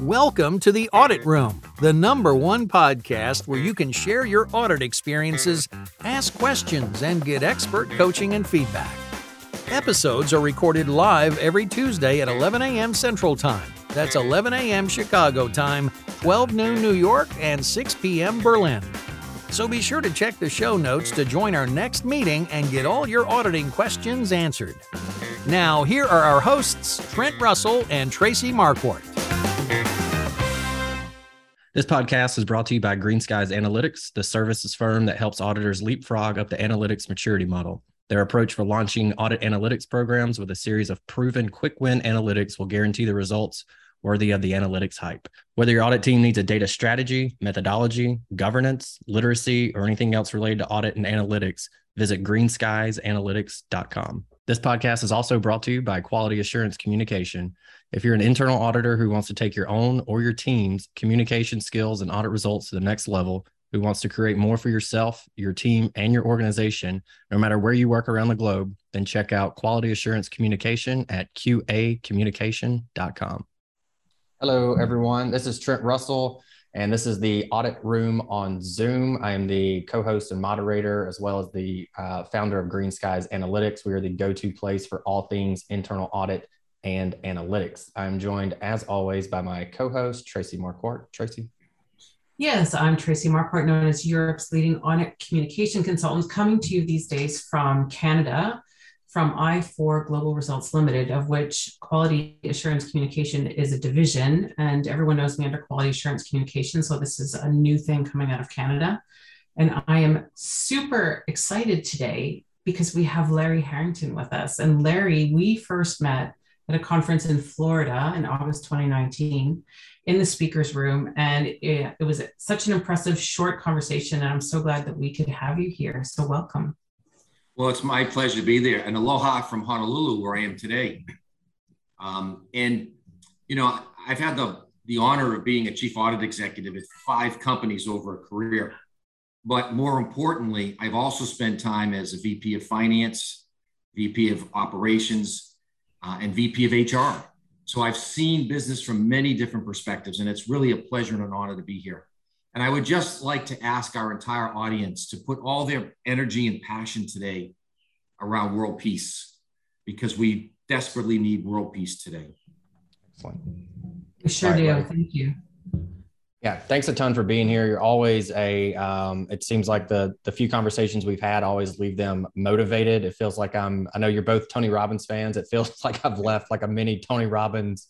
Welcome to the Audit Room, the number one podcast where you can share your audit experiences, ask questions, and get expert coaching and feedback. Episodes are recorded live every Tuesday at 11 a.m. Central Time. That's 11 a.m. Chicago time, 12 noon New York, and 6 p.m. Berlin. So be sure to check the show notes to join our next meeting and get all your auditing questions answered. Now, here are our hosts, Trent Russell and Tracie Marquardt. This podcast is brought to you by Greenskies Analytics, the services firm that helps auditors leapfrog up the analytics maturity model. Their approach for launching audit analytics programs with a series of proven quick win analytics will guarantee the results worthy of the analytics hype. Whether your audit team needs a data strategy, methodology, governance, literacy, or anything else related to audit and analytics, visit greenskiesanalytics.com. This podcast is also brought to you by Quality Assurance Communication. If you're an internal auditor who wants to take your own or your team's communication skills and audit results to the next level, who wants to create more for yourself, your team, and your organization, no matter where you work around the globe, then check out Quality Assurance Communication at qacommunication.com. Hello, everyone. This is Trent Russell, and this is the Audit Room on Zoom. I am the co host and moderator, as well as the uh, founder of Greenskies Analytics. We are the go to place for all things internal audit and analytics. I'm joined, as always, by my co host, Tracie Marquardt. Tracie. Yes, I'm Tracie Marquardt, known as Europe's leading audit communication consultant, coming to you these days from Canada, from I4 Global Results Limited, of which Quality Assurance Communication is a division. And everyone knows me under Quality Assurance Communication. So this is a new thing coming out of Canada. And I am super excited today because we have Larry Harrington with us. And Larry, we first met at a conference in Florida in August 2019 in the speaker's room. And it, it was such an impressive short conversation. And I'm so glad that we could have you here. So welcome. Well, it's my pleasure to be there. And aloha from Honolulu, where I am today. Um, and, you know, I've had the, the honor of being a chief audit executive at five companies over a career. But more importantly, I've also spent time as a VP of finance, VP of operations, uh, and VP of HR. So I've seen business from many different perspectives, and it's really a pleasure and an honor to be here. And I would just like to ask our entire audience to put all their energy and passion today around world peace, because we desperately need world peace today. Excellent. We sure right, do. Thank you. Yeah, thanks a ton for being here. You're always a. Um, it seems like the the few conversations we've had always leave them motivated. It feels like I'm. I know you're both Tony Robbins fans. It feels like I've left like a mini Tony Robbins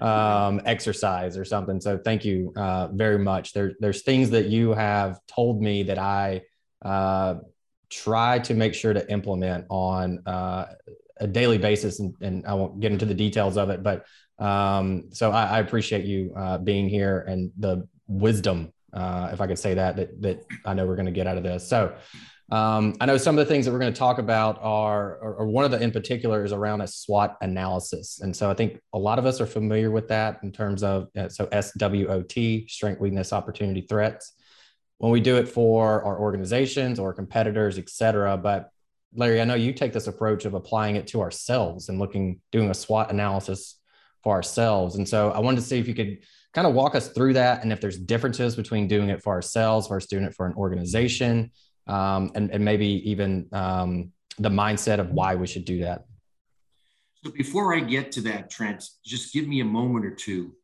um, exercise or something. So thank you uh, very much. There, there's things that you have told me that I uh, try to make sure to implement on uh, a daily basis, and, and I won't get into the details of it, but um, so I, I, appreciate you uh, being here and the wisdom, uh, if I could say that, that, that I know we're going to get out of this. So um, I know some of the things that we're going to talk about are, or, or, one of the in particular is around a SWOT analysis. And so I think a lot of us are familiar with that in terms of, uh, so SWOT, strength, weakness, opportunity, threats. When we do it for our organizations or competitors, et cetera, but Larry, I know you take this approach of applying it to ourselves and looking, doing a SWOT analysis for ourselves. And so I wanted to see if you could kind of walk us through that and if there's differences between doing it for ourselves versus doing it for an organization um, and, and maybe even um, the mindset of why we should do that. So before I get to that, Trent, just give me a moment or two.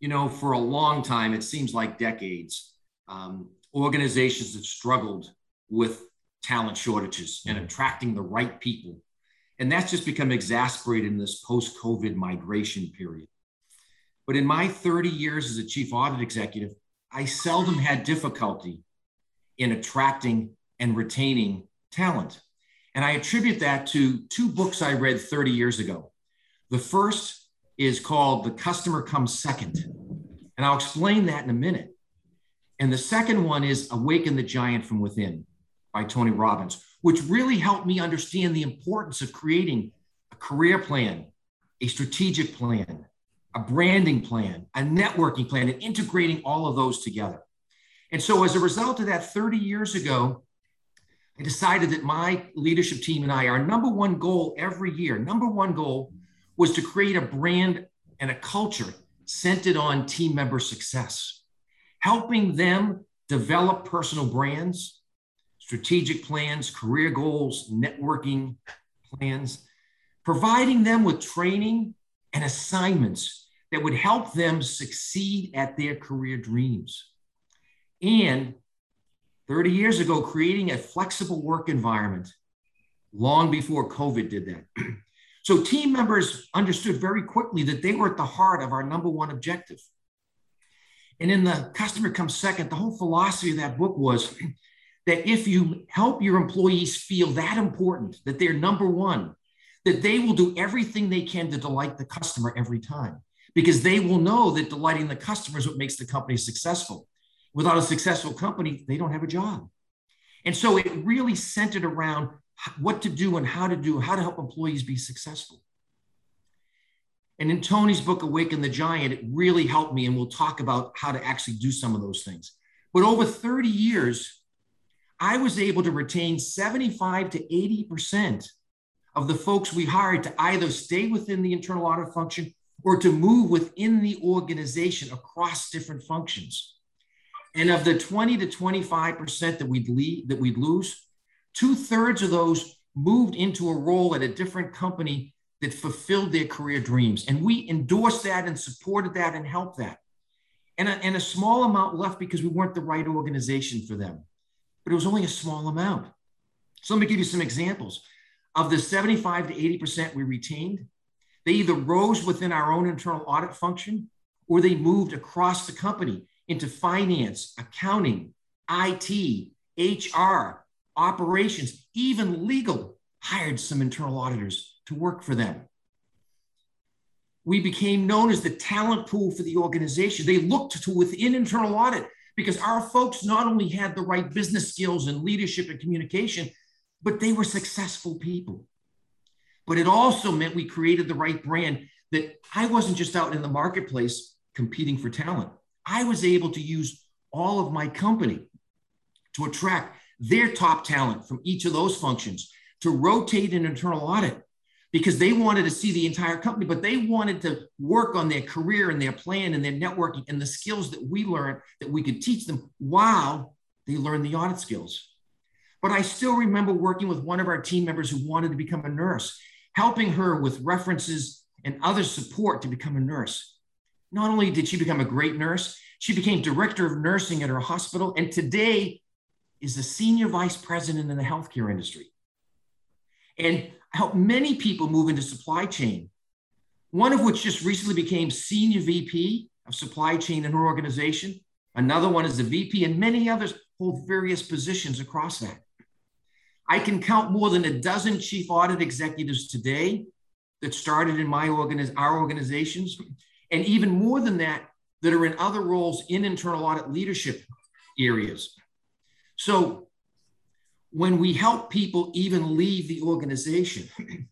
You know, for a long time, it seems like decades, um, organizations have struggled with talent shortages and mm-hmm. attracting the right people and that's just become exasperated in this post COVID migration period. But in my 30 years as a chief audit executive, I seldom had difficulty in attracting and retaining talent. And I attribute that to two books I read 30 years ago. The first is called The Customer Comes Second. And I'll explain that in a minute. And the second one is Awaken the Giant from Within by Tony Robbins, which really helped me understand the importance of creating a career plan, a strategic plan, a branding plan, a networking plan, and integrating all of those together. And so, as a result of that, 30 years ago, I decided that my leadership team and I, our number one goal every year, number one goal was to create a brand and a culture centered on team member success, helping them develop personal brands, strategic plans, career goals, networking plans, providing them with training and assignments that would help them succeed at their career dreams. And 30 years ago, creating a flexible work environment long before COVID did that. so team members understood very quickly that they were at the heart of our number one objective. And in the customer comes second, the whole philosophy of that book was that if you help your employees feel that important, that they're number one, that they will do everything they can to delight the customer every time because they will know that delighting the customer is what makes the company successful. Without a successful company, they don't have a job. And so it really centered around what to do and how to do, how to help employees be successful. And in Tony's book, Awaken the Giant, it really helped me. And we'll talk about how to actually do some of those things. But over 30 years, I was able to retain 75 to 80% of the folks we hired to either stay within the internal audit function or to move within the organization across different functions. And of the 20 to 25% that we'd leave, that we'd lose, two thirds of those moved into a role at a different company that fulfilled their career dreams. And we endorsed that and supported that and helped that. And a, and a small amount left because we weren't the right organization for them. But it was only a small amount. So let me give you some examples. Of the 75 to 80% we retained, they either rose within our own internal audit function or they moved across the company into finance, accounting, IT, HR, operations, even legal, hired some internal auditors to work for them. We became known as the talent pool for the organization. They looked to within internal audit because our folks not only had the right business skills and leadership and communication, but they were successful people. But it also meant we created the right brand that I wasn't just out in the marketplace competing for talent. I was able to use all of my company to attract their top talent from each of those functions to rotate an internal audit because they wanted to see the entire company, but they wanted to work on their career and their plan and their networking and the skills that we learned that we could teach them while they learned the audit skills. But I still remember working with one of our team members who wanted to become a nurse, helping her with references and other support to become a nurse. Not only did she become a great nurse, she became director of nursing at her hospital and today is the senior vice president in the healthcare industry. And helped many people move into supply chain, one of which just recently became senior VP of supply chain in her organization. Another one is the VP, and many others hold various positions across that. I can count more than a dozen chief audit executives today that started in my organiz- our organizations, and even more than that that are in other roles in internal audit leadership areas. So when we help people even leave the organization,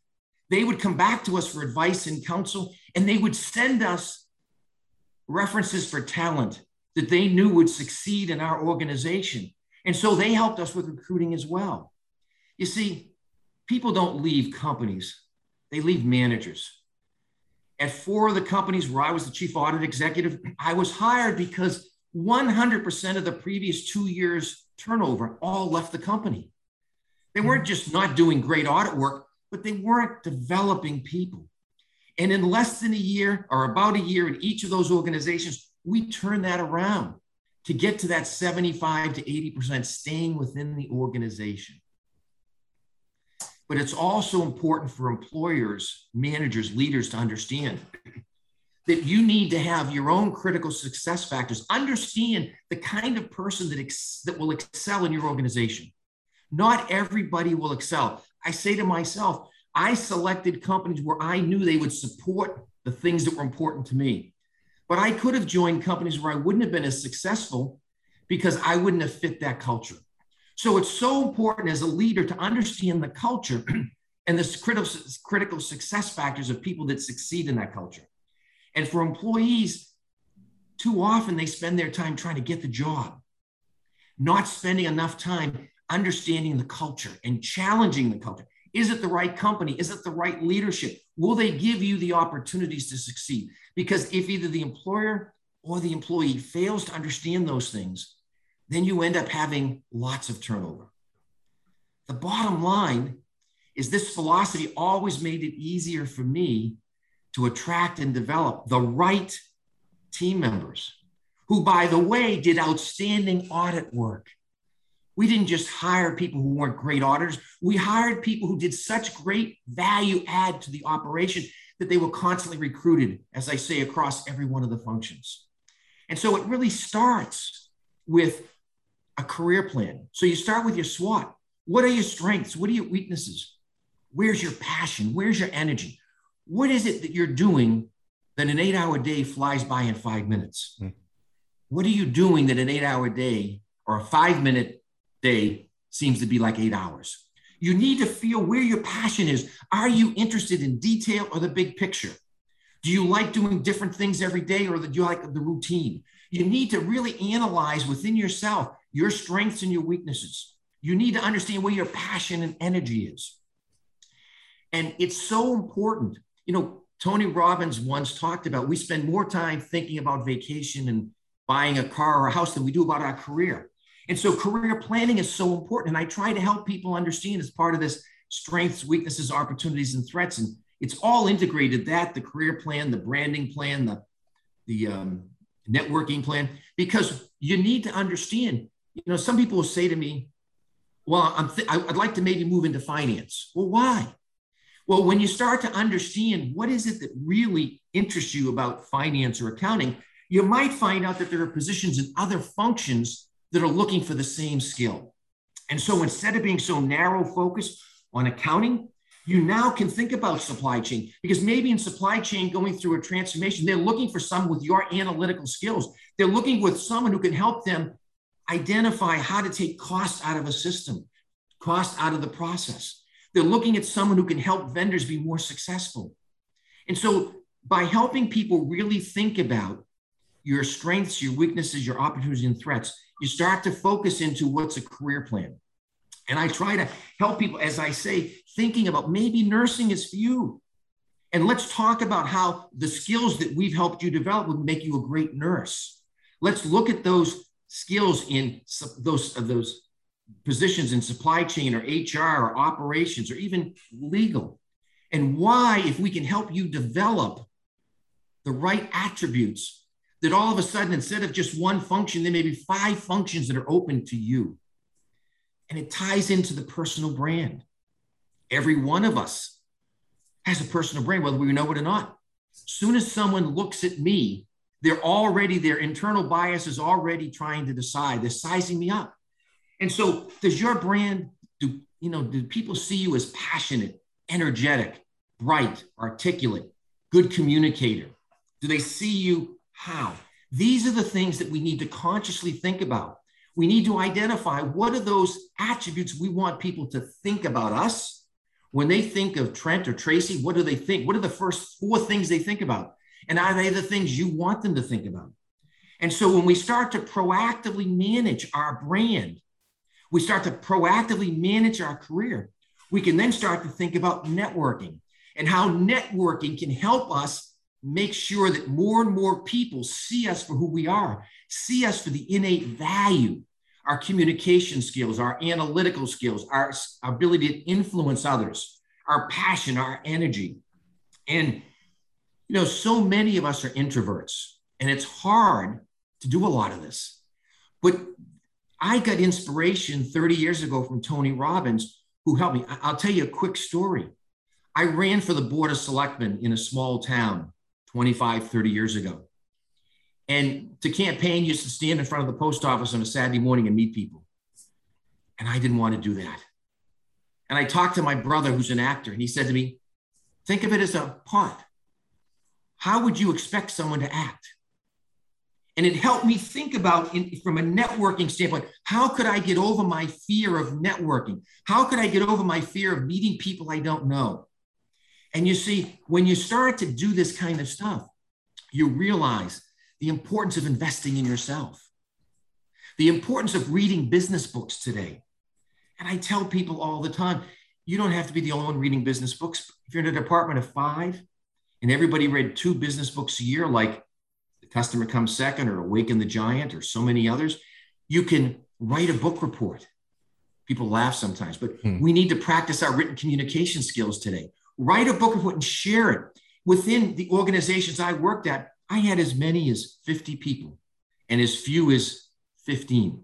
they would come back to us for advice and counsel, and they would send us references for talent that they knew would succeed in our organization. And so they helped us with recruiting as well. You see, people don't leave companies, they leave managers. At four of the companies where I was the chief audit executive, I was hired because 100% of the previous two years' turnover all left the company. They weren't just not doing great audit work, but they weren't developing people. And in less than a year or about a year in each of those organizations, we turned that around to get to that 75 to 80% staying within the organization. But it's also important for employers, managers, leaders to understand that you need to have your own critical success factors. Understand the kind of person that, ex- that will excel in your organization. Not everybody will excel. I say to myself, I selected companies where I knew they would support the things that were important to me. But I could have joined companies where I wouldn't have been as successful because I wouldn't have fit that culture. So it's so important as a leader to understand the culture and the critical, success factors of people that succeed in that culture. And for employees, too often they spend their time trying to get the job, not spending enough time understanding the culture and challenging the culture Is it the right company? Is it the right leadership? Will they give you the opportunities to succeed? Because if either the employer or the employee fails to understand those things, then you end up having lots of turnover. The bottom line is this philosophy always made it easier for me to attract and develop the right team members who, by the way, did outstanding audit work. We didn't just hire people who weren't great auditors. We hired people who did such great value add to the operation that they were constantly recruited, as I say, across every one of the functions. And so it really starts with a career plan. So you start with your SWOT. What are your strengths? What are your weaknesses? Where's your passion? Where's your energy? What is it that you're doing that an eight hour day flies by in five minutes? Mm. What are you doing that an eight hour day or a five minute day seems to be like eight hours? You need to feel where your passion is. Are you interested in detail or the big picture? Do you like doing different things every day or do you like the routine? You need to really analyze within yourself your strengths and your weaknesses. You need to understand where your passion and energy is. And it's so important. You know, Tony Robbins once talked about we spend more time thinking about vacation and buying a car or a house than we do about our career. And so career planning is so important. And I try to help people understand as part of this strengths, weaknesses, opportunities, and threats. And it's all integrated that the career plan, the branding plan, the, the um, networking plan, because you need to understand. You know, some people will say to me, well, I'm th- I'd like to maybe move into finance. Well, why? Well, when you start to understand what is it that really interests you about finance or accounting, you might find out that there are positions in other functions that are looking for the same skill. And so instead of being so narrow focused on accounting, you now can think about supply chain because maybe in supply chain going through a transformation, they're looking for someone with your analytical skills. They're looking with someone who can help them identify how to take cost out of a system, cost out of the process. They're looking at someone who can help vendors be more successful. And so by helping people really think about your strengths, your weaknesses, your opportunities and threats, you start to focus into what's a career plan. And I try to help people, as I say, thinking about maybe nursing is for you. And let's talk about how the skills that we've helped you develop would make you a great nurse. Let's look at those skills in those, uh, those positions in supply chain or HR or operations or even legal. And why, if we can help you develop the right attributes, that all of a sudden, instead of just one function, there may be five functions that are open to you. And it ties into the personal brand. Every one of us has a personal brand, whether we know it or not. As soon as someone looks at me, they're already, their internal bias is already trying to decide, they're sizing me up. And so, does your brand do you know? Do people see you as passionate, energetic, bright, articulate, good communicator? Do they see you how? These are the things that we need to consciously think about. We need to identify what are those attributes we want people to think about us when they think of Trent or Tracie. What do they think? What are the first four things they think about? And are they the things you want them to think about? And so when we start to proactively manage our brand, we start to proactively manage our career. We can then start to think about networking and how networking can help us make sure that more and more people see us for who we are, see us for the innate value, our communication skills, our analytical skills, our, ability to influence others, our passion, our energy. And, you know, so many of us are introverts, and it's hard to do a lot of this. But I got inspiration 30 years ago from Tony Robbins, who helped me. I'll tell you a quick story. I ran for the Board of Selectmen in a small town 25, 30 years ago. And to campaign, used to stand in front of the post office on a Saturday morning and meet people. And I didn't want to do that. And I talked to my brother, who's an actor, and he said to me, Think of it as a part. How would you expect someone to act? And it helped me think about, in, from a networking standpoint, how could I get over my fear of networking? How could I get over my fear of meeting people I don't know? And you see, when you start to do this kind of stuff, you realize the importance of investing in yourself, the importance of reading business books today. And I tell people all the time you don't have to be the only one reading business books. If you're in a department of five and everybody read two business books a year, like The Customer Comes Second or Awaken the Giant or so many others, you can write a book report. People laugh sometimes, but hmm. we need to practice our written communication skills today. Write a book report and share it. Within the organizations I worked at, I had as many as 50 people and as few as 15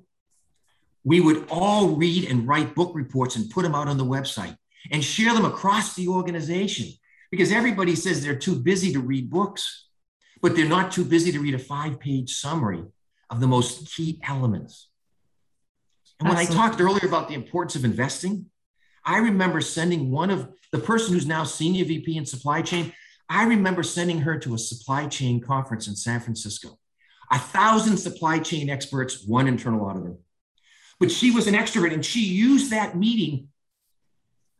we would all read and write book reports and put them out on the website and share them across the organization because everybody says they're too busy to read books, but they're not too busy to read a five page summary of the most key elements. And when Absolutely. I talked earlier about the importance of investing, I remember sending one of the person who's now senior VP in supply chain. I remember sending her to a supply chain conference in San Francisco. A thousand supply chain experts, one internal auditor. But she was an extrovert and she used that meeting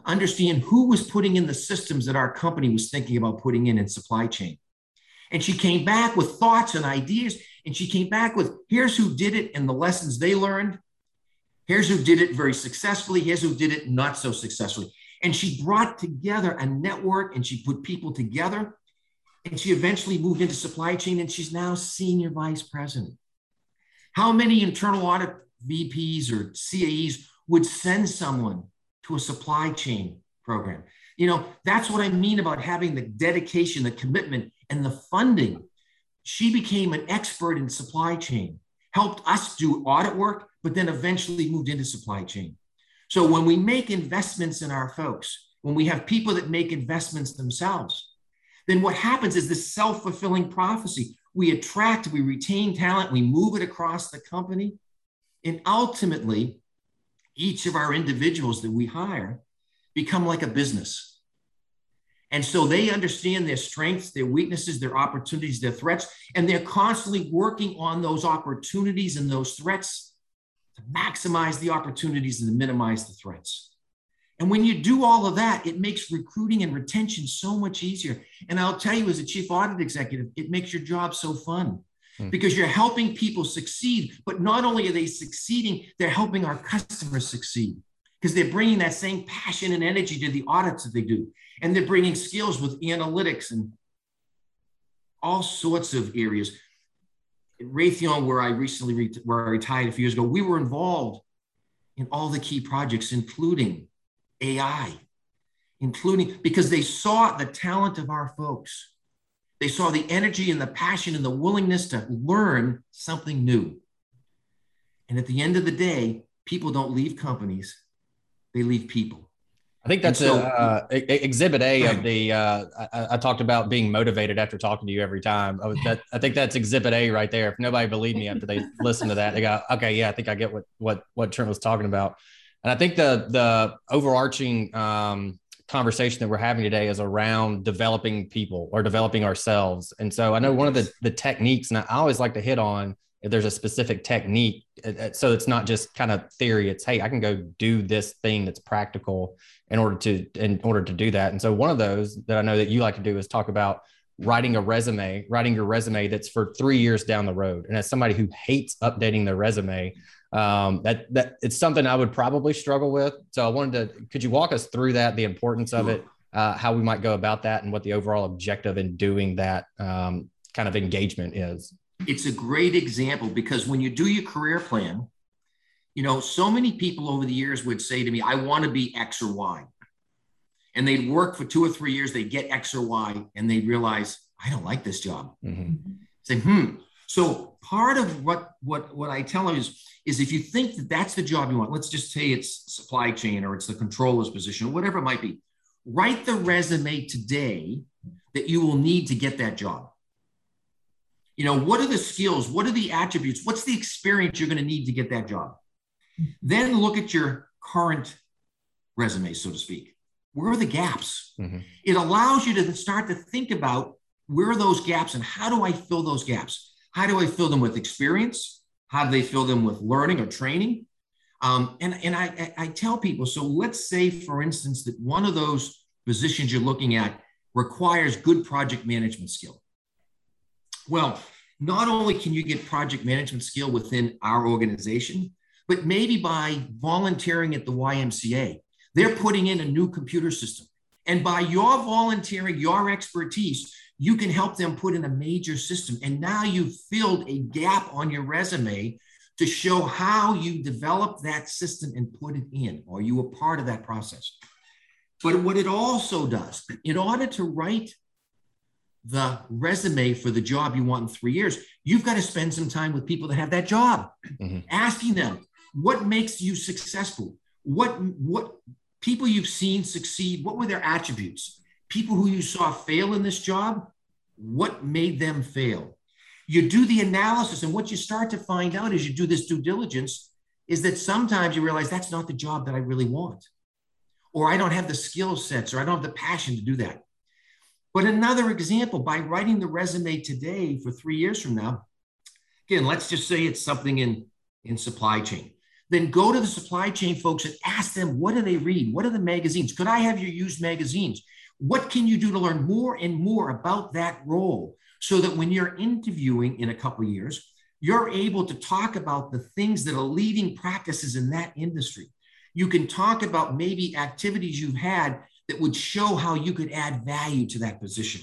understand who was putting in the systems that our company was thinking about putting in in supply chain. And she came back with thoughts and ideas. And she came back with here's who did it and the lessons they learned. Here's who did it very successfully. Here's who did it not so successfully. And she brought together a network and she put people together. And she eventually moved into supply chain and she's now senior vice president. How many internal audit VPs or CAEs would send someone to a supply chain program. You know, that's what I mean about having the dedication, the commitment, and the funding. She became an expert in supply chain, helped us do audit work, but then eventually moved into supply chain. So when we make investments in our folks, when we have people that make investments themselves, then what happens is this self fulfilling prophecy. We attract, we retain talent, we move it across the company, and ultimately, each of our individuals that we hire become like a business. And so they understand their strengths, their weaknesses, their opportunities, their threats, and they're constantly working on those opportunities and those threats to maximize the opportunities and to minimize the threats. And when you do all of that, it makes recruiting and retention so much easier. And I'll tell you, as a chief audit executive, it makes your job so fun Hmm. because you're helping people succeed. But not only are they succeeding, they're helping our customers succeed because they're bringing that same passion and energy to the audits that they do. And they're bringing skills with analytics and all sorts of areas. Raytheon, where I recently re- where I retired a few years ago, we were involved in all the key projects, including AI, including because they saw the talent of our folks they saw the energy and the passion and the willingness to learn something new. And at the end of the day, people don't leave companies, they leave people. I think that's so, a, uh, exhibit A of the. Uh, I, I, talked about being motivated after talking to you every time. I, that, I think that's exhibit A right there. If nobody believed me after they listened to that, they go, "Okay, yeah, I think I get what what what Trent was talking about." And I think the the overarching um, conversation that we're having today is around developing people or developing ourselves. And so I know one of the the techniques, and I always like to hit on if there's a specific technique, uh, uh, so it's not just kind of theory. It's hey, I can go do this thing that's practical in order to in order to do that. And so one of those that I know that you like to do is talk about writing a resume, writing your resume that's for three years down the road. And as somebody who hates updating their resume, um, that that it's something I would probably struggle with. So I wanted to, could you walk us through that, the importance of it, uh, how we might go about that, and what the overall objective in doing that um, kind of engagement is? It's a great example because when you do your career plan, you know, so many people over the years would say to me, "I want to be X or Y," and they'd work for two or three years, they get X or Y, and they realize, "I don't like this job." Mm-hmm. Say, "Hmm." So part of what what what I tell them is is if you think that that's the job you want, let's just say it's supply chain or it's the controller's position or whatever it might be, write the resume today that you will need to get that job. You know, what are the skills? What are the attributes? What's the experience you're going to need to get that job? Then look at your current resume, so to speak. Where are the gaps? Mm-hmm. It allows you to start to think about where are those gaps and how do I fill those gaps? How do I fill them with experience? How do they fill them with learning or training? Um, and and I, I tell people, so let's say, for instance, that one of those positions you're looking at requires good project management skill. Well, not only can you get project management skill within our organization, but maybe by volunteering at the YMCA, They're putting in a new computer system. And by your volunteering, your expertise, you can help them put in a major system. And now you've filled a gap on your resume to show how you developed that system and put it in, or you were part of that process. But what it also does, in order to write the resume for the job you want in three years, you've got to spend some time with people that have that job, mm-hmm. asking them what makes you successful, what what people you've seen succeed, what were their attributes, people who you saw fail in this job, what made them fail. You do the analysis, and what you start to find out as you do this due diligence is that sometimes you realize that's not the job that I really want, or I don't have the skill sets, or I don't have the passion to do that. But another example, by writing the resume today for three years from now, again, let's just say it's something in, in supply chain. Then go to the supply chain folks and ask them, what do they read? What are the magazines? Could I have your used magazines? What can you do to learn more and more about that role so that when you're interviewing in a couple years, you're able to talk about the things that are leading practices in that industry. You can talk about maybe activities you've had that would show how you could add value to that position.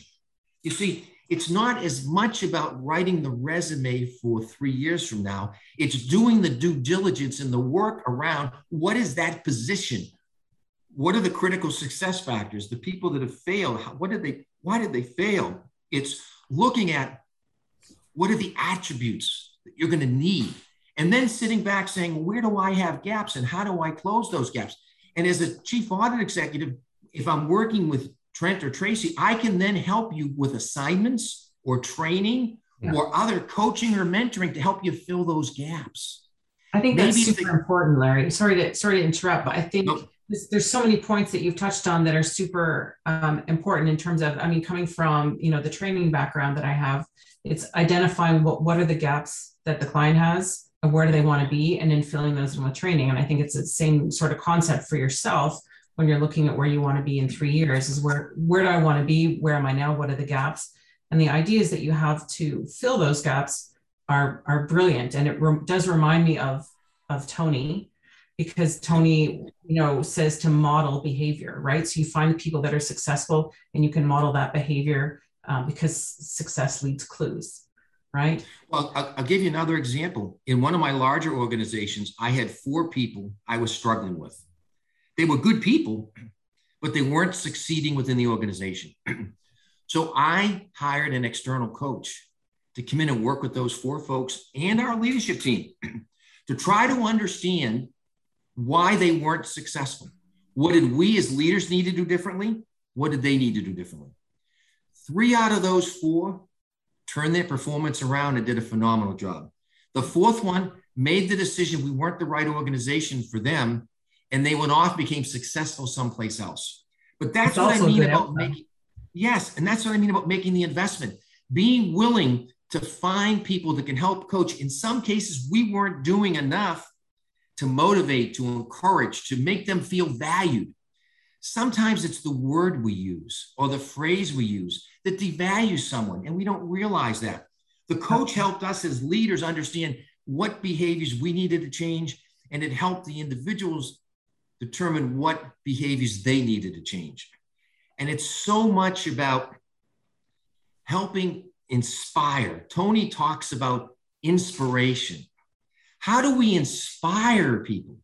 You see, it's not as much about writing the resume for three years from now. It's doing the due diligence and the work around what is that position? What are the critical success factors? The people that have failed, what did they, why did they fail? It's looking at what are the attributes that you're going to need? And then sitting back saying, where do I have gaps and how do I close those gaps? And as a chief audit executive, if I'm working with Trent or Tracie, I can then help you with assignments or training yeah. or other coaching or mentoring to help you fill those gaps. I think that's Maybe super important, Larry. Sorry to sorry to interrupt, but I think nope. there's so many points that you've touched on that are super um, important in terms of, I mean, coming from you know the training background that I have, it's identifying what what are the gaps that the client has and where do they want to be, and then filling those in with training. And I think it's the same sort of concept for yourself when you're looking at where you want to be in three years is where where do i want to be? Where am i now? What are the gaps? And the ideas that you have to fill those gaps are are brilliant. And it re- does remind me of of tony because tony you know says to model behavior right? So you find people that are successful and you can model that behavior um, because success leads clues right? Well I'll, I'll give you another example. In one of my larger organizations i had four people i was struggling with they were good people, but they weren't succeeding within the organization. so I hired an external coach to come in and work with those four folks and our leadership team to try to understand why they weren't successful. What did we as leaders need to do differently? What did they need to do differently? Three out of those four turned their performance around and did a phenomenal job. The fourth one made the decision we weren't the right organization for them and they went off, became successful someplace else. But that's, that's what I mean about outcome. making. Yes, and that's what I mean about making the investment. Being willing to find people that can help coach. In some cases, we weren't doing enough to motivate, to encourage, to make them feel valued. Sometimes it's the word we use or the phrase we use that devalues someone, and we don't realize that. The coach helped us as leaders understand what behaviors we needed to change, and it helped the individuals determine what behaviors they needed to change. And it's so much about helping inspire. Tony talks about inspiration. How do we inspire people?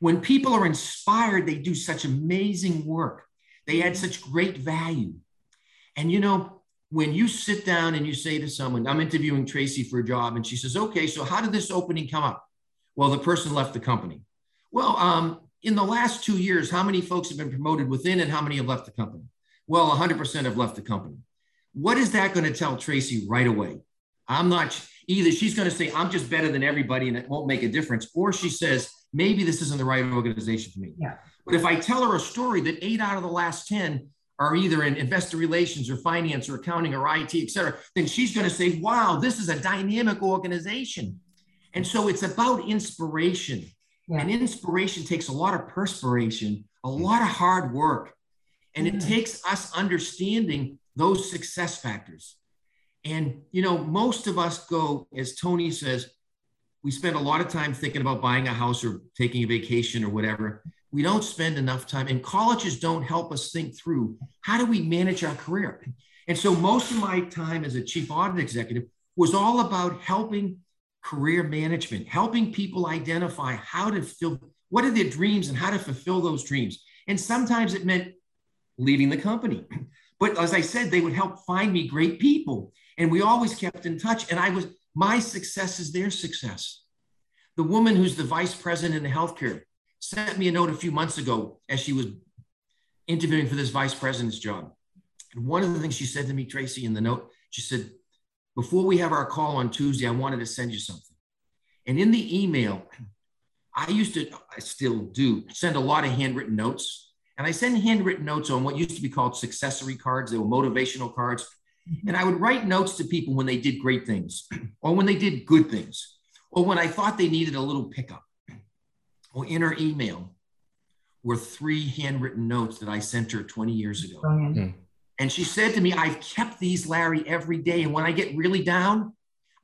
When people are inspired, they do such amazing work. They add such great value. And you know, when you sit down and you say to someone, I'm interviewing Tracie for a job, and she says, Okay, so how did this opening come up? Well, the person left the company. Well, um, in the last two years, how many folks have been promoted within and how many have left the company? Well, 100% have left the company. What is that going to tell Tracie right away? I'm not either. She's going to say, I'm just better than everybody and it won't make a difference. Or she says, maybe this isn't the right organization for me. Yeah. But if I tell her a story that eight out of the last 10 are either in investor relations or finance or accounting or IT, et cetera, then she's going to say, wow, this is a dynamic organization. And so it's about inspiration. Yeah. And inspiration takes a lot of perspiration, a lot of hard work. And it takes us understanding those success factors. And, you know, most of us go, as Tony says, we spend a lot of time thinking about buying a house or taking a vacation or whatever. we don't spend enough time, and colleges don't help us think through how do we manage our career. And so most of my time as a chief audit executive was all about helping career management, helping people identify how to fill what are their dreams and how to fulfill those dreams. And sometimes it meant leaving the company. But as I said, they would help find me great people. And we always kept in touch. And I was, my success is their success. The woman who's the vice president in healthcare sent me a note a few months ago as she was interviewing for this vice president's job. And one of the things she said to me, Tracie, in the note, she said, Before we have our call on Tuesday, I wanted to send you something. And in the email, I used to, I still do, send a lot of handwritten notes. And I send handwritten notes on what used to be called successory cards. They were motivational cards. And I would write notes to people when they did great things, or when they did good things, or when I thought they needed a little pickup. Or in her email were three handwritten notes that I sent her 20 years ago. And she said to me, I've kept these, Larry, every day. And when I get really down,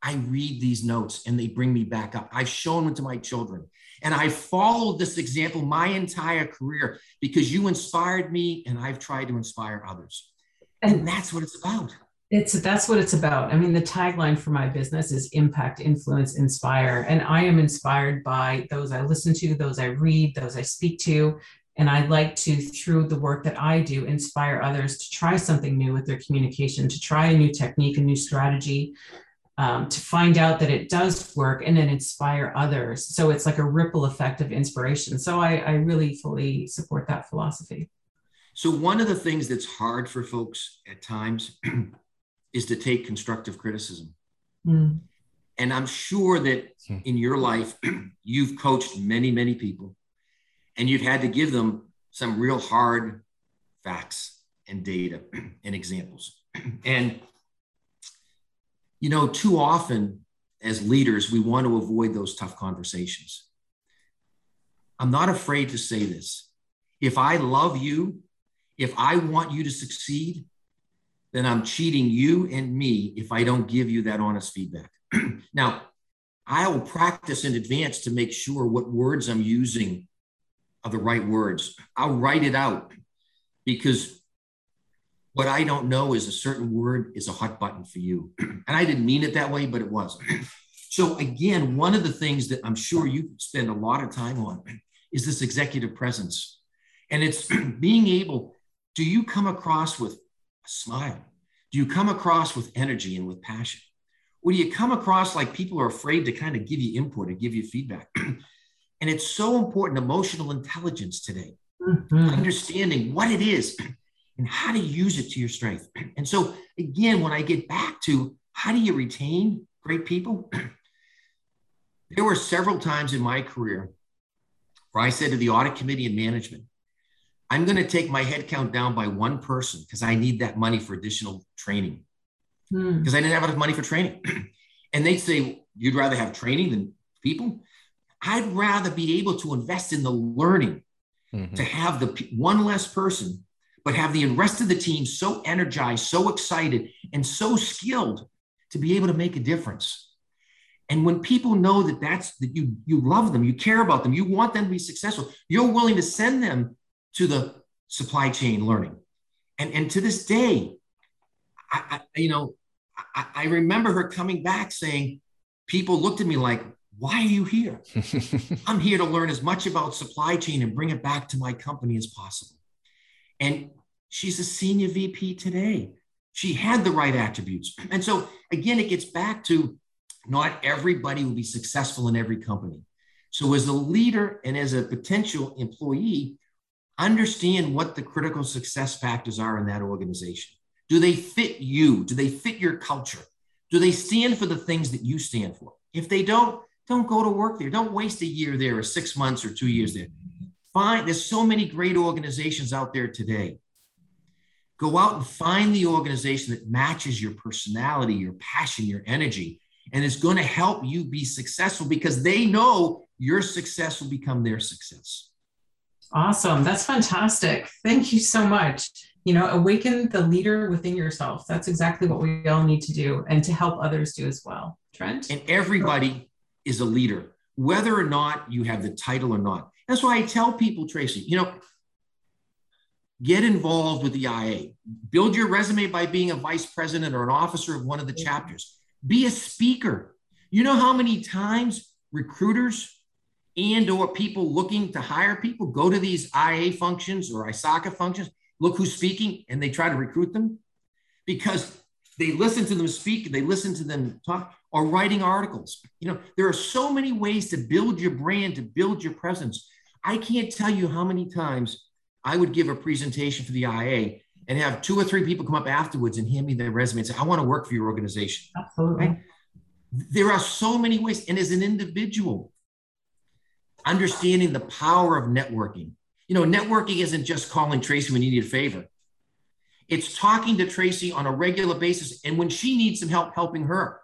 I read these notes and they bring me back up. I've shown them to my children. And I followed this example my entire career because you inspired me and I've tried to inspire others. And that's what it's about. It's that's what it's about. I mean, the tagline for my business is impact, influence, inspire. And I am inspired by those I listen to, those I read, those I speak to, and I like to, through the work that I do, inspire others to try something new with their communication, to try a new technique, a new strategy, um, to find out that it does work and then inspire others. So it's like a ripple effect of inspiration. So I, I really fully support that philosophy. So, one of the things that's hard for folks at times is to take constructive criticism. Mm. And I'm sure that hmm. in your life, you've coached many, many people and you've had to give them some real hard facts and data and examples. And, you know, too often as leaders, we want to avoid those tough conversations. I'm not afraid to say this. If I love you, if I want you to succeed, then I'm cheating you and me if I don't give you that honest feedback. now, I will practice in advance to make sure what words I'm using are the right words. I'll write it out because what I don't know is a certain word is a hot button for you. and I didn't mean it that way, but it was. so, again, one of the things that I'm sure you spend a lot of time on is this executive presence. And it's being able, do you come across with a smile? Do you come across with energy and with passion? Or do you come across like people are afraid to kind of give you input and give you feedback? And it's so important emotional intelligence today, mm-hmm. understanding what it is and how to use it to your strength. And so, again, when I get back to how do you retain great people, there were several times in my career where I said to the audit committee and management, I'm going to take my headcount down by one person because I need that money for additional training because hmm. mm. I didn't have enough money for training. and they'd say, You'd rather have training than people? I'd rather be able to invest in the learning mm-hmm. to have the one less person, but have the rest of the team so energized, so excited, and so skilled to be able to make a difference. And when people know that that's that you you love them, you care about them, you want them to be successful, you're willing to send them to the supply chain learning. And and to this day, I, I you know, I, I remember her coming back saying, people looked at me like, why are you here? I'm here to learn as much about supply chain and bring it back to my company as possible. And she's a senior VP today. She had the right attributes. And so, again, it gets back to not everybody will be successful in every company. So, as a leader and as a potential employee, understand what the critical success factors are in that organization. Do they fit you? Do they fit your culture? Do they stand for the things that you stand for? If they don't, don't go to work there. Don't waste a year there or six months or two years there. Find there's so many great organizations out there today. Go out and find the organization that matches your personality, your passion, your energy, and is going to help you be successful because they know your success will become their success. Awesome. That's fantastic. Thank you so much. You know, awaken the leader within yourself. That's exactly what we all need to do and to help others do as well. Trent? And everybody is a leader, whether or not you have the title or not. That's why I tell people, Tracie, you know, get involved with the IA. Build your resume by being a vice president or an officer of one of the chapters. Be a speaker. You know how many times recruiters and or people looking to hire people go to these IA functions or ISACA functions, look who's speaking, and they try to recruit them because they listen to them speak, they listen to them talk, or writing articles. You know, there are so many ways to build your brand, to build your presence. I can't tell you how many times I would give a presentation for the IIA and have two or three people come up afterwards and hand me their resume and say, I want to work for your organization. Absolutely. Right? There are so many ways. And as an individual, understanding the power of networking. You know, networking isn't just calling Tracie when you need a favor. It's talking to Tracie on a regular basis, and when she needs some help, helping her.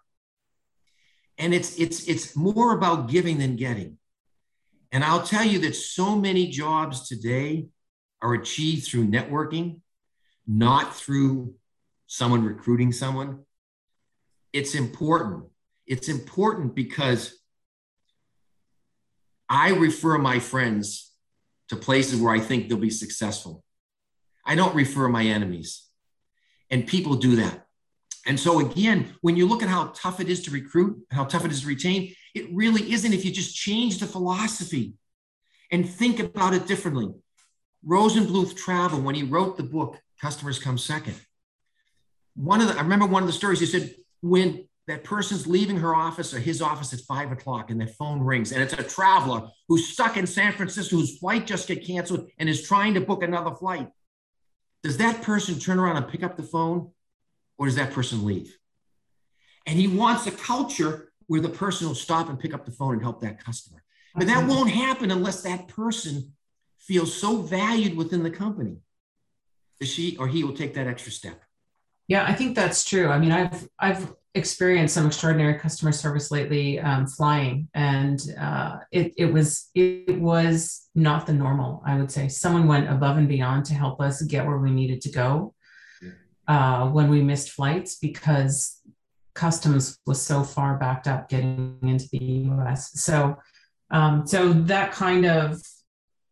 And it's it's it's more about giving than getting. And I'll tell you that so many jobs today are achieved through networking, not through someone recruiting someone. It's important. It's important because I refer my friends to places where I think they'll be successful. I don't refer my enemies. And people do that. And so, again, when you look at how tough it is to recruit, how tough it is to retain, it really isn't if you just change the philosophy and think about it differently. Rosenbluth Travel, when he wrote the book, Customers Come Second, one of the, I remember one of the stories, he said, when that person's leaving her office or his office at five o'clock and their phone rings and it's a traveler who's stuck in San Francisco whose flight just got canceled and is trying to book another flight. Does that person turn around and pick up the phone or does that person leave? And he wants a culture where the person will stop and pick up the phone and help that customer. But that won't happen unless that person feels so valued within the company that she or he will take that extra step. Yeah, I think that's true. I mean, I've I've experienced some extraordinary customer service lately um, flying and uh, it, it was it was not the normal i would say. Someone went above and beyond to help us get where we needed to go uh, when we missed flights because customs was so far backed up getting into the us so um, so that kind of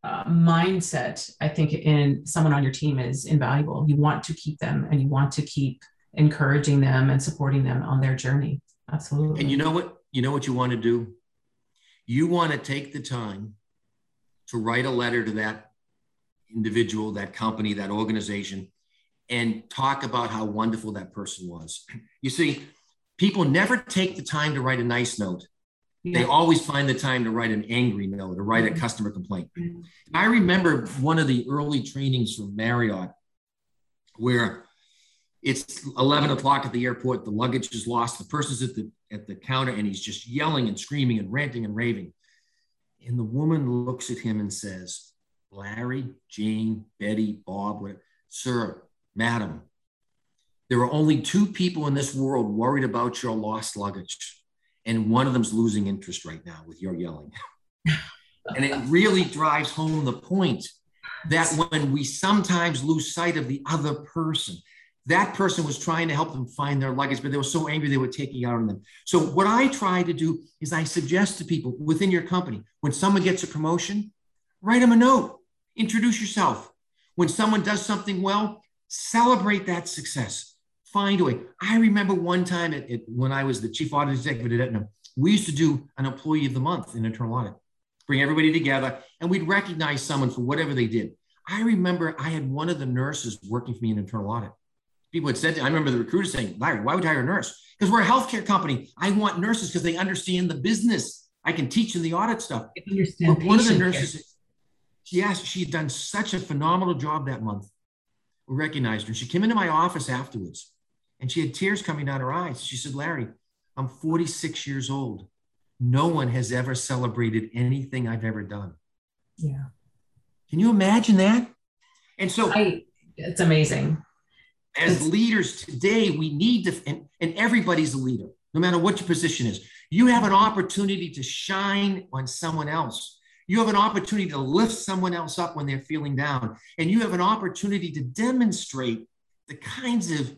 uh, mindset i think in someone on your team is invaluable you want to keep them and you want to keep encouraging them and supporting them on their journey. Absolutely. And you know what? You know what you want to do? You want to take the time to write a letter to that individual, that company, that organization, and talk about how wonderful that person was. You see, people never take the time to write a nice note. They always find the time to write an angry note or write a mm-hmm. customer complaint. Mm-hmm. I remember one of the early trainings from Marriott where it's 11 o'clock at the airport. The luggage is lost. The person's at the at the counter and he's just yelling and screaming and ranting and raving. And the woman looks at him and says, Larry, Jane, Betty, Bob, whatever, sir, madam, there are only two people in this world worried about your lost luggage. And one of them's losing interest right now with your yelling. and it really drives home the point that when we sometimes lose sight of the other person, that person was trying to help them find their luggage, but they were so angry they were taking out on them. So what I try to do is I suggest to people within your company, when someone gets a promotion, write them a note, introduce yourself. When someone does something well, celebrate that success. Find a way. I remember one time at, at, when I was the chief audit executive at Aetna, we used to do an employee of the month in internal audit, bring everybody together, and we'd recognize someone for whatever they did. I remember I had one of the nurses working for me in internal audit people had said, to, I remember the recruiter saying, Larry, why would you hire a nurse? Because we're a healthcare company. I want nurses because they understand the business. I can teach them the audit stuff. But one of the nurses, care. she asked, she had done such a phenomenal job that month. We recognized her. She came into my office afterwards and she had tears coming down her eyes. She said, Larry, I'm 46 years old. No one has ever celebrated anything I've ever done. Yeah. Can you imagine that? And so I, it's amazing as leaders today, we need to, and, and everybody's a leader, no matter what your position is. You have an opportunity to shine on someone else. You have an opportunity to lift someone else up when they're feeling down. And you have an opportunity to demonstrate the kinds of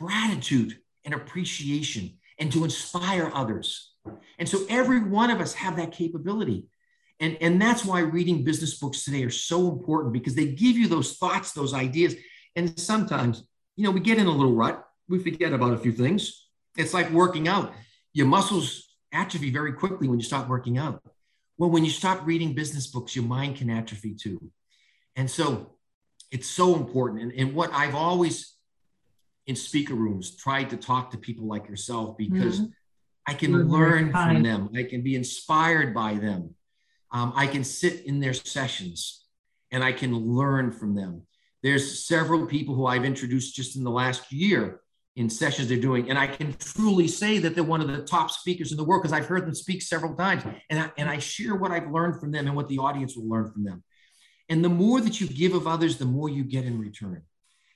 gratitude and appreciation and to inspire others. And so every one of us have that capability. And, and that's why reading business books today are so important because they give you those thoughts, those ideas. And sometimes, you know, we get in a little rut, we forget about a few things. It's like working out. Your muscles atrophy very quickly when you stop working out. Well, when you stop reading business books, your mind can atrophy too. And so it's so important. And, and what I've always in speaker rooms tried to talk to people like yourself because mm-hmm. I can You're learn from them. I can be inspired by them. Um, I can sit in their sessions and I can learn from them. There's several people who I've introduced just in the last year in sessions they're doing. And I can truly say that they're one of the top speakers in the world because I've heard them speak several times. And I, and I share what I've learned from them and what the audience will learn from them. And the more that you give of others, the more you get in return.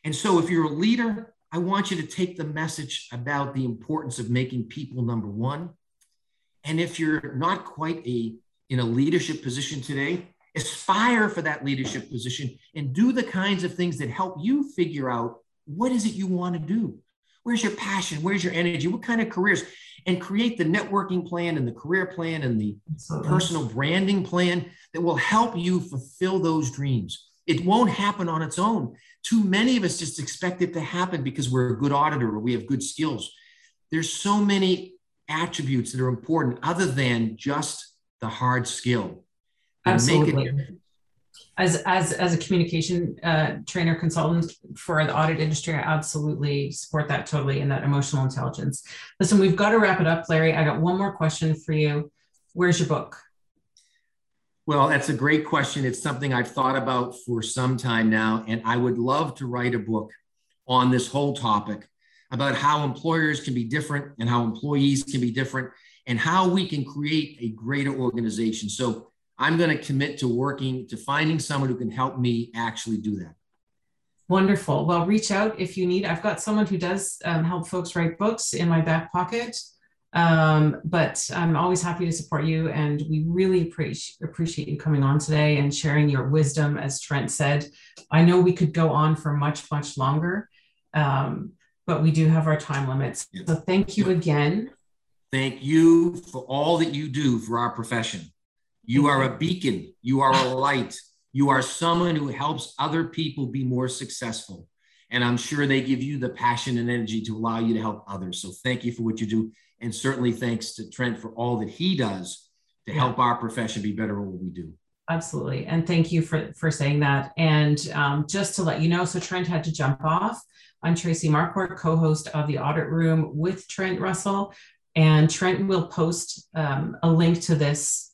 And so if you're a leader, I want you to take the message about the importance of making people number one. And if you're not quite a in a leadership position today, aspire for that leadership position and do the kinds of things that help you figure out what is it you want to do Where's your passion? Where's your energy? What kind of careers? And create the networking plan and the career plan and the personal branding plan that will help you fulfill those dreams. It won't happen on its own. Too many of us just expect it to happen because we're a good auditor or we have good skills. There's so many attributes that are important other than just the hard skill. Absolutely as as as a communication uh, trainer consultant for the audit industry, I absolutely support that totally and that emotional intelligence. Listen, we've got to wrap it up, Larry. I got one more question for you. Where's your book? Well, that's a great question. It's something I've thought about for some time now, and I would love to write a book on this whole topic about how employers can be different and how employees can be different and how we can create a greater organization. So I'm going to commit to working to finding someone who can help me actually do that. Wonderful. Well, reach out if you need. I've got someone who does um, help folks write books in my back pocket. Um, but I'm always happy to support you. And we really appreciate, appreciate you coming on today and sharing your wisdom. As Trent said, I know we could go on for much, much longer, um, but we do have our time limits. So thank you again. Thank you for all that you do for our profession. You are a beacon. You are a light. You are someone who helps other people be more successful. And I'm sure they give you the passion and energy to allow you to help others. So thank you for what you do. And certainly thanks to Trent for all that he does to help our profession be better at what we do. Absolutely. And thank you for, for saying that. And um, just to let you know, so Trent had to jump off. I'm Tracie Marquardt, co host of The Audit Room with Trent Russell. And Trent will post um, a link to this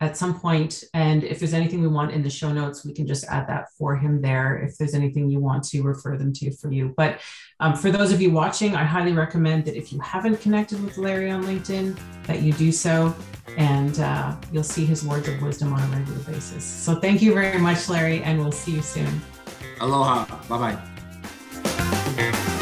at some point, And if there's anything we want in the show notes, we can just add that for him there. If there's anything you want to refer them to for you. But um, for those of you watching, I highly recommend that if you haven't connected with Larry on LinkedIn, that you do so. And uh, you'll see his words of wisdom on a regular basis. So thank you very much, Larry, and we'll see you soon. Aloha. Bye bye.